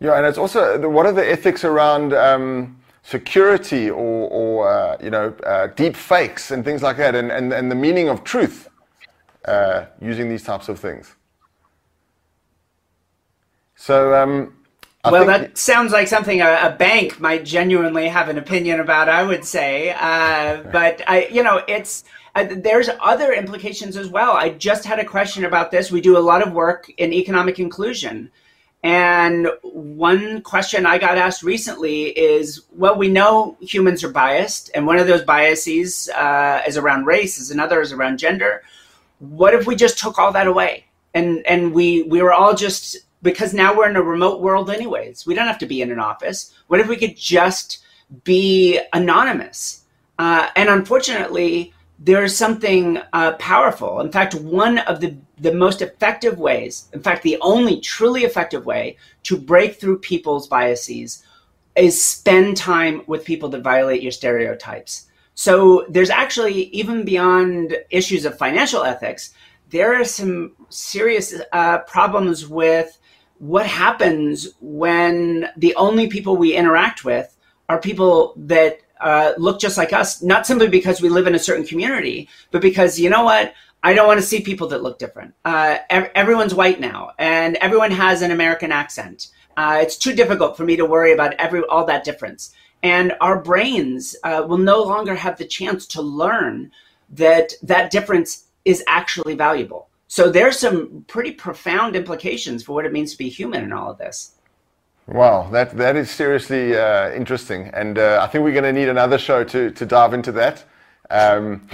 Yeah, and it's also what are the ethics around um, security or, or uh, you know uh, deep fakes and things like that, and, and, and the meaning of truth uh, using these types of things. So. Um, well, that sounds like something a, a, bank might genuinely have an opinion about. I would say, uh, but I, you know, it's uh, there's other implications as well. I just had a question about this. We do a lot of work in economic inclusion. And one question I got asked recently is well, we know humans are biased, and one of those biases uh, is around race, is another is around gender. What if we just took all that away? And, and we, we were all just, because now we're in a remote world, anyways, we don't have to be in an office. What if we could just be anonymous? Uh, and unfortunately, there is something uh, powerful. In fact, one of the, the most effective ways, in fact, the only truly effective way to break through people's biases is spend time with people that violate your stereotypes. So there's actually, even beyond issues of financial ethics, there are some serious uh, problems with what happens when the only people we interact with are people that uh, look just like us, not simply because we live in a certain community, but because you know what? I don't want to see people that look different. Uh, ev- everyone's white now, and everyone has an American accent. Uh, it's too difficult for me to worry about every all that difference. And our brains uh, will no longer have the chance to learn that that difference is actually valuable. So there's some pretty profound implications for what it means to be human in all of this. Wow, that, that is seriously uh, interesting. And uh, I think we're going to need another show to, to dive into that. Um,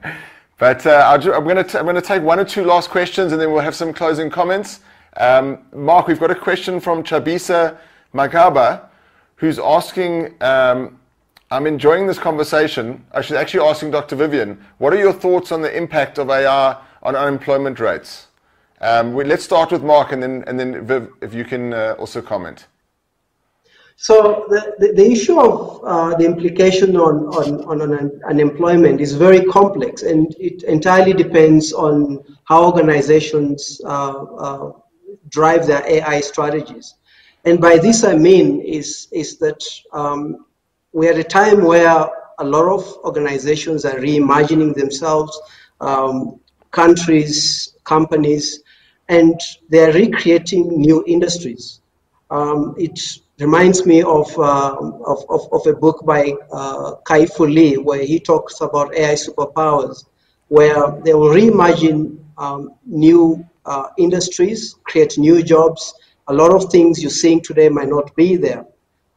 but uh, I'm going to I'm going to take one or two last questions and then we'll have some closing comments. Um, Mark, we've got a question from Chabisa Magaba who's asking um, I'm enjoying this conversation. I should actually asking Dr. Vivienne, what are your thoughts on the impact of AI on unemployment rates? Um, we, let's start with Mark and then, and then Viv, if you can uh, also comment. So the, the, the issue of uh, the implication on, on, on un unemployment is very complex and it entirely depends on how organizations uh, uh drive their AI strategies. And by this I mean is, is that um, we're at a time where a lot of organizations are reimagining themselves, um, countries, companies, and they're recreating new industries. Um, it reminds me of, uh, of, of, of, a book by uh, Kai-Fu Lee, where he talks about AI superpowers, where they will reimagine um, new uh, industries, create new jobs. A lot of things you're seeing today might not be there.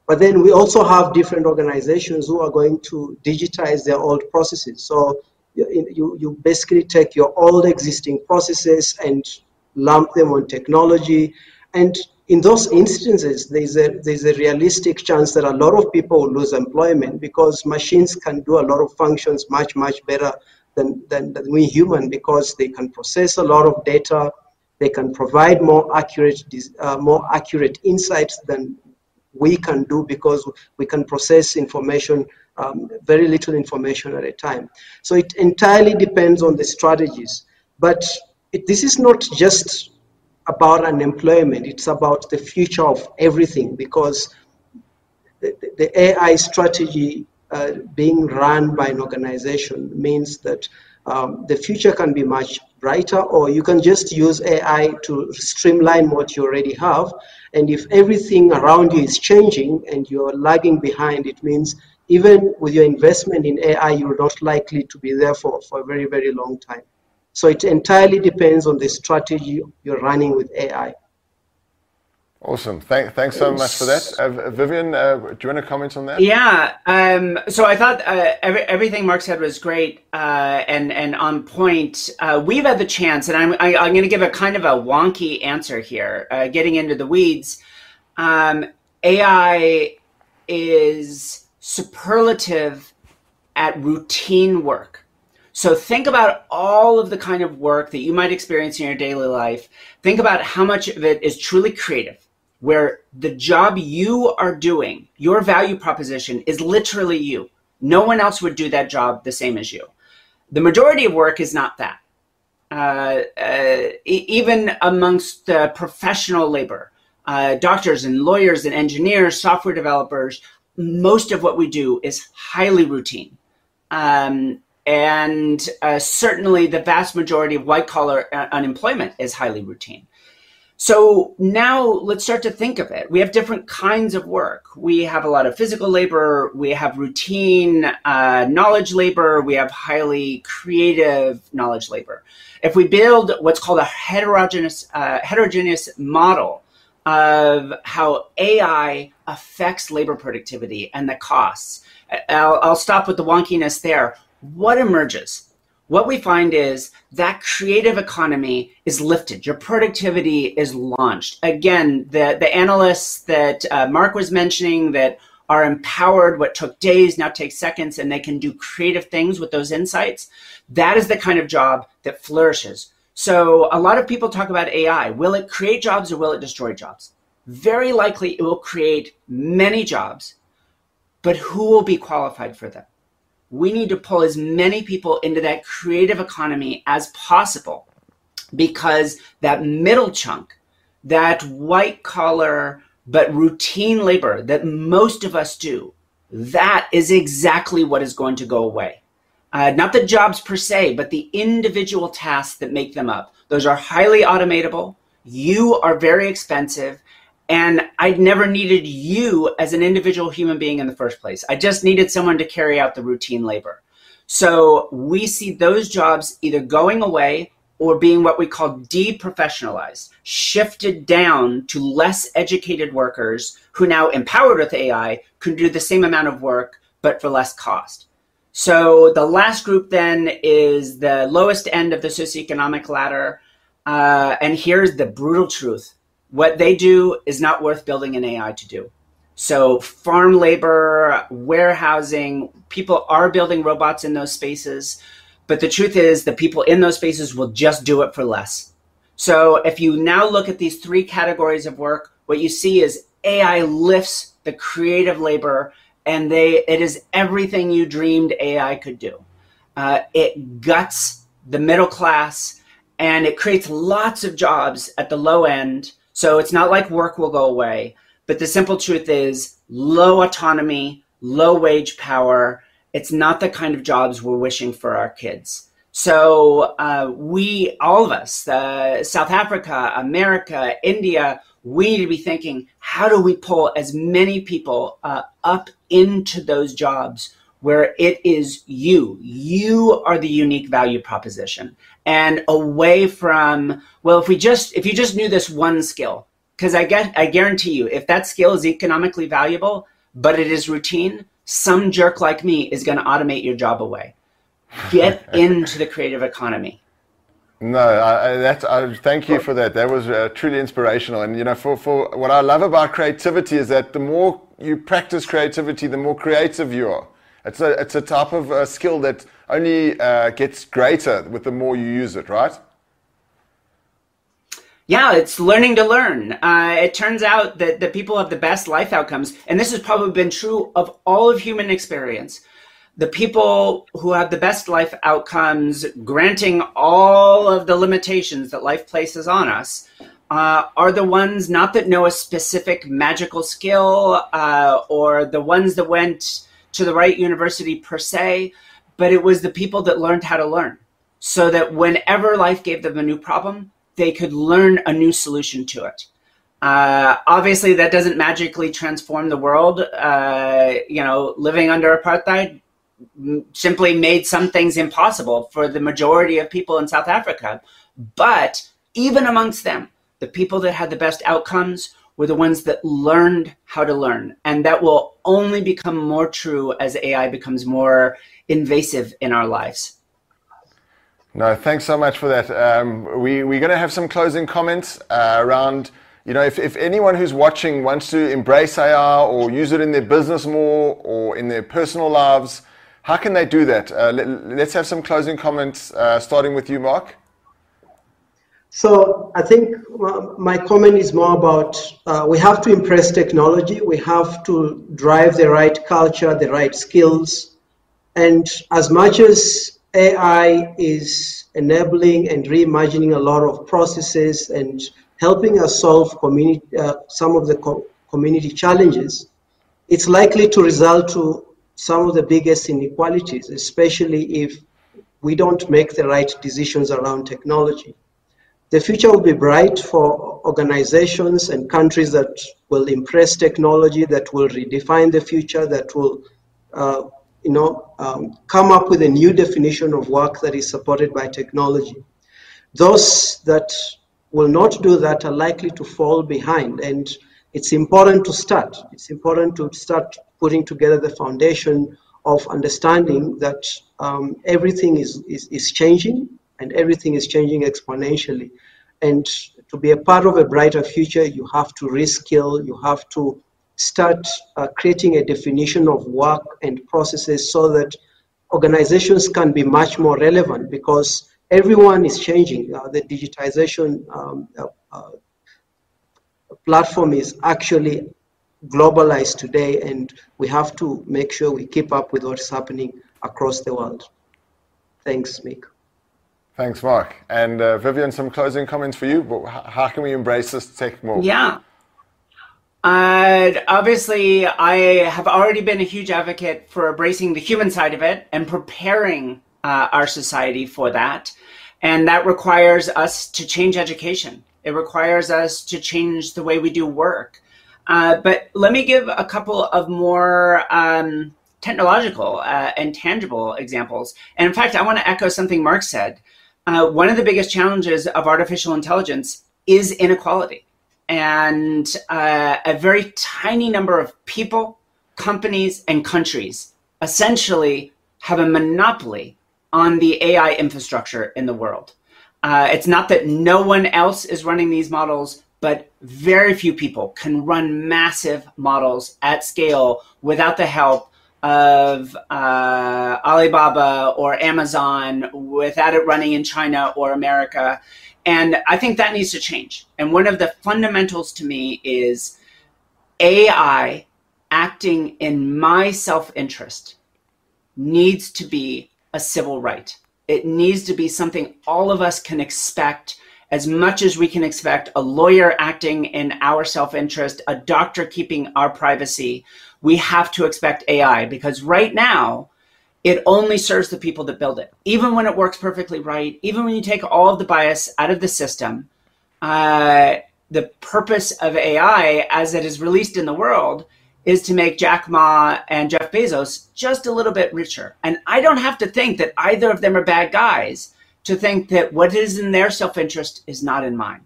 But then we also have different organizations who are going to digitize their old processes. So you, you, you basically take your old existing processes and lump them on technology. And in those instances, there's a, there's a realistic chance that a lot of people will lose employment because machines can do a lot of functions much, much better than, than, than we human because they can process a lot of data, they can provide more accurate, uh, more accurate insights than we can do because we can process information, um, very little information at a time. So it entirely depends on the strategies. But it, this is not just about unemployment, it's about the future of everything because the, the AI strategy uh, being run by an organization means that um, the future can be much brighter or you can just use AI to streamline what you already have and if everything around you is changing and you're lagging behind, it means even with your investment in AI, you're not likely to be there for, for a very, very long time. So it entirely depends on the strategy you're running with AI. Awesome. Thank, thanks so much for that. Uh, Vivienne, uh, do you want to comment on that? Yeah. Um, so I thought uh, every, everything Mark said was great uh, and, and on point. Uh, we've had the chance, and I'm, I, am i am going to give a kind of a wonky answer here, uh, getting into the weeds. Um, AI is superlative at routine work. So think about all of the kind of work that you might experience in your daily life. Think about how much of it is truly creative where the job you are doing, your value proposition is literally you. No one else would do that job the same as you. The majority of work is not that. Uh, uh, even amongst professional labor, uh, doctors and lawyers and engineers, software developers, most of what we do is highly routine. Um, and uh, certainly the vast majority of white collar uh, unemployment is highly routine. So now let's start to think of it. We have different kinds of work. We have a lot of physical labor. We have routine uh, knowledge labor. We have highly creative knowledge labor. If we build what's called a heterogeneous, uh, heterogeneous model of how AI affects labor productivity and the costs, I'll, I'll stop with the wonkiness there. What emerges? what we find is that creative economy is lifted. Your productivity is launched. Again, the, the analysts that uh, Mark was mentioning that are empowered, what took days now takes seconds, and they can do creative things with those insights. That is the kind of job that flourishes. So a lot of people talk about AI. Will it create jobs or will it destroy jobs? Very likely it will create many jobs, but who will be qualified for them? We need to pull as many people into that creative economy as possible because that middle chunk that white collar but routine labor that most of us do, that is exactly what is going to go away. Uh, not the jobs per se, but the individual tasks that make them up. Those are highly automatable. You are very expensive. And I never needed you as an individual human being in the first place. I just needed someone to carry out the routine labor. So we see those jobs either going away or being what we call deprofessionalized, shifted down to less educated workers who now empowered with AI can do the same amount of work but for less cost. So the last group then is the lowest end of the socioeconomic ladder. Uh, and here's the brutal truth. What they do is not worth building an AI to do. So farm labor, warehousing, people are building robots in those spaces. But the truth is, the people in those spaces will just do it for less. So if you now look at these three categories of work, what you see is AI lifts the creative labor, and they it is everything you dreamed AI could do. Uh, it guts the middle class, and it creates lots of jobs at the low end. So it's not like work will go away, but the simple truth is low autonomy, low wage power, it's not the kind of jobs we're wishing for our kids. So uh, we, all of us, uh, South Africa, America, India, we need to be thinking, how do we pull as many people uh, up into those jobs where it is you? You are the unique value proposition, and away from well, if we just if you just knew this one skill, because I get I guarantee you, if that skill is economically valuable, but it is routine, some jerk like me is going to automate your job away. Get into the creative economy. No, I, that, I, thank you for that. That was uh, truly inspirational. And you know, for, for what I love about creativity is that the more you practice creativity, the more creative you are. It's a, it's a type of uh, skill that only uh, gets greater with the more you use it, right? Yeah, it's learning to learn. Uh, it turns out that the people have the best life outcomes, and this has probably been true of all of human experience. The people who have the best life outcomes, granting all of the limitations that life places on us, uh, are the ones not that know a specific magical skill uh, or the ones that went to the right university per se, but it was the people that learned how to learn. So that whenever life gave them a new problem, they could learn a new solution to it. Uh, obviously, that doesn't magically transform the world. Uh, you know, living under apartheid simply made some things impossible for the majority of people in South Africa. But even amongst them, the people that had the best outcomes were the ones that learned how to learn. And that will only become more true as AI becomes more invasive in our lives. No, thanks so much for that. Um, we, we're going to have some closing comments uh, around, you know, if, if anyone who's watching wants to embrace AI or use it in their business more or in their personal lives, how can they do that? Uh, let, us have some closing comments, uh, starting with you, Mark. So I think my comment is more about uh, we have to impress technology. We have to drive the right culture, the right skills. And as much as AI is enabling and reimagining a lot of processes and helping us solve community, uh, some of the co community challenges, it's likely to result to some of the biggest inequalities, especially if we don't make the right decisions around technology. The future will be bright for organizations and countries that will impress technology, that will redefine the future, that will uh, you know, um, come up with a new definition of work that is supported by technology. Those that will not do that are likely to fall behind. And it's important to start. It's important to start putting together the foundation of understanding that um, everything is, is, is changing and everything is changing exponentially. And to be a part of a brighter future, you have to reskill, you have to start uh, creating a definition of work and processes so that organizations can be much more relevant because everyone is changing. Uh, the digitization um, uh, uh platform is actually globalized today and we have to make sure we keep up with what's happening across the world. Thanks, Mick. Thanks, Mark. And uh, Vivienne, some closing comments for you. But How can we embrace this tech more? Yeah. Uh, obviously, I have already been a huge advocate for embracing the human side of it and preparing uh, our society for that. And that requires us to change education. It requires us to change the way we do work. Uh, but let me give a couple of more um, technological uh, and tangible examples. And in fact, I want to echo something Mark said. Uh, one of the biggest challenges of artificial intelligence is inequality. And uh, a very tiny number of people, companies, and countries essentially have a monopoly on the AI infrastructure in the world. Uh, it's not that no one else is running these models, but very few people can run massive models at scale without the help of uh, Alibaba or Amazon, without it running in China or America. And I think that needs to change. And one of the fundamentals to me is AI acting in my self interest needs to be a civil right. It needs to be something all of us can expect as much as we can expect a lawyer acting in our self interest, a doctor keeping our privacy. We have to expect AI because right now, it only serves the people that build it. Even when it works perfectly right, even when you take all of the bias out of the system, uh, the purpose of AI as it is released in the world is to make Jack Ma and Jeff Bezos just a little bit richer. And I don't have to think that either of them are bad guys to think that what is in their self interest is not in mine.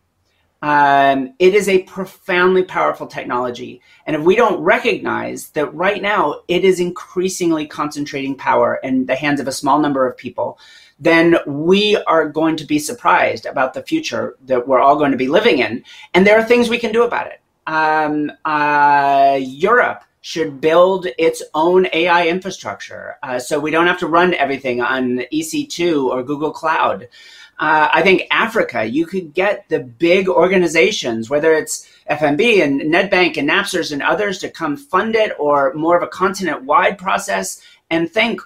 Um, it is a profoundly powerful technology. And if we don't recognize that right now it is increasingly concentrating power in the hands of a small number of people, then we are going to be surprised about the future that we're all going to be living in. And there are things we can do about it um, uh, Europe should build its own AI infrastructure uh, so we don't have to run everything on EC2 or Google Cloud. Uh, I think Africa, you could get the big organizations, whether it's FNB and Nedbank and Naspers and others, to come fund it or more of a continent wide process and think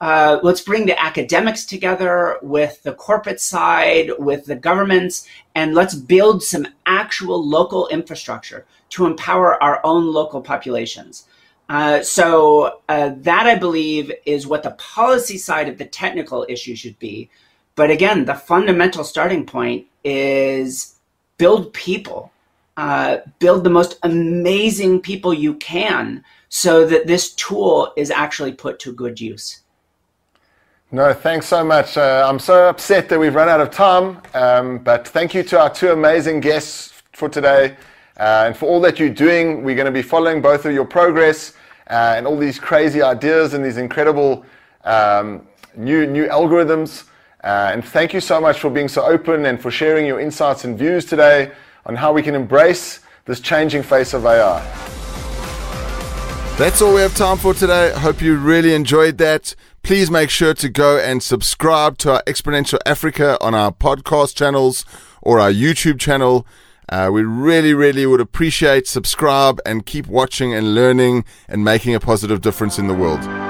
uh, let's bring the academics together with the corporate side, with the governments, and let's build some actual local infrastructure to empower our own local populations. Uh, so uh, that I believe is what the policy side of the technical issue should be. But again, the fundamental starting point is build people, uh, build the most amazing people you can, so that this tool is actually put to good use. No, thanks so much. Uh, I'm so upset that we've run out of time, um, but thank you to our two amazing guests for today uh, and for all that you're doing. We're going to be following both of your progress uh, and all these crazy ideas and these incredible um, new new algorithms. Uh, and thank you so much for being so open and for sharing your insights and views today on how we can embrace this changing face of AI. That's all we have time for today. Hope you really enjoyed that. Please make sure to go and subscribe to our Exponential Africa on our podcast channels or our YouTube channel. Uh, we really, really would appreciate subscribe and keep watching and learning and making a positive difference in the world.